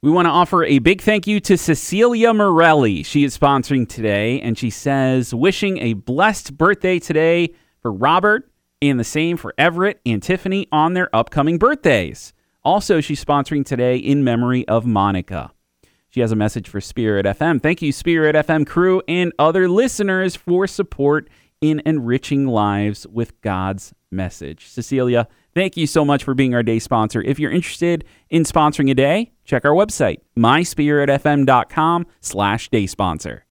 We want to offer a big thank you to Cecilia Morelli. She is sponsoring today, and she says, wishing a blessed birthday today for Robert and the same for Everett and Tiffany on their upcoming birthdays. Also, she's sponsoring today in memory of Monica. She has a message for Spirit FM. Thank you, Spirit FM crew and other listeners for support in enriching lives with God's message. Cecilia, thank you so much for being our day sponsor. If you're interested in sponsoring a day, check our website, myspiritfm.com slash day sponsor.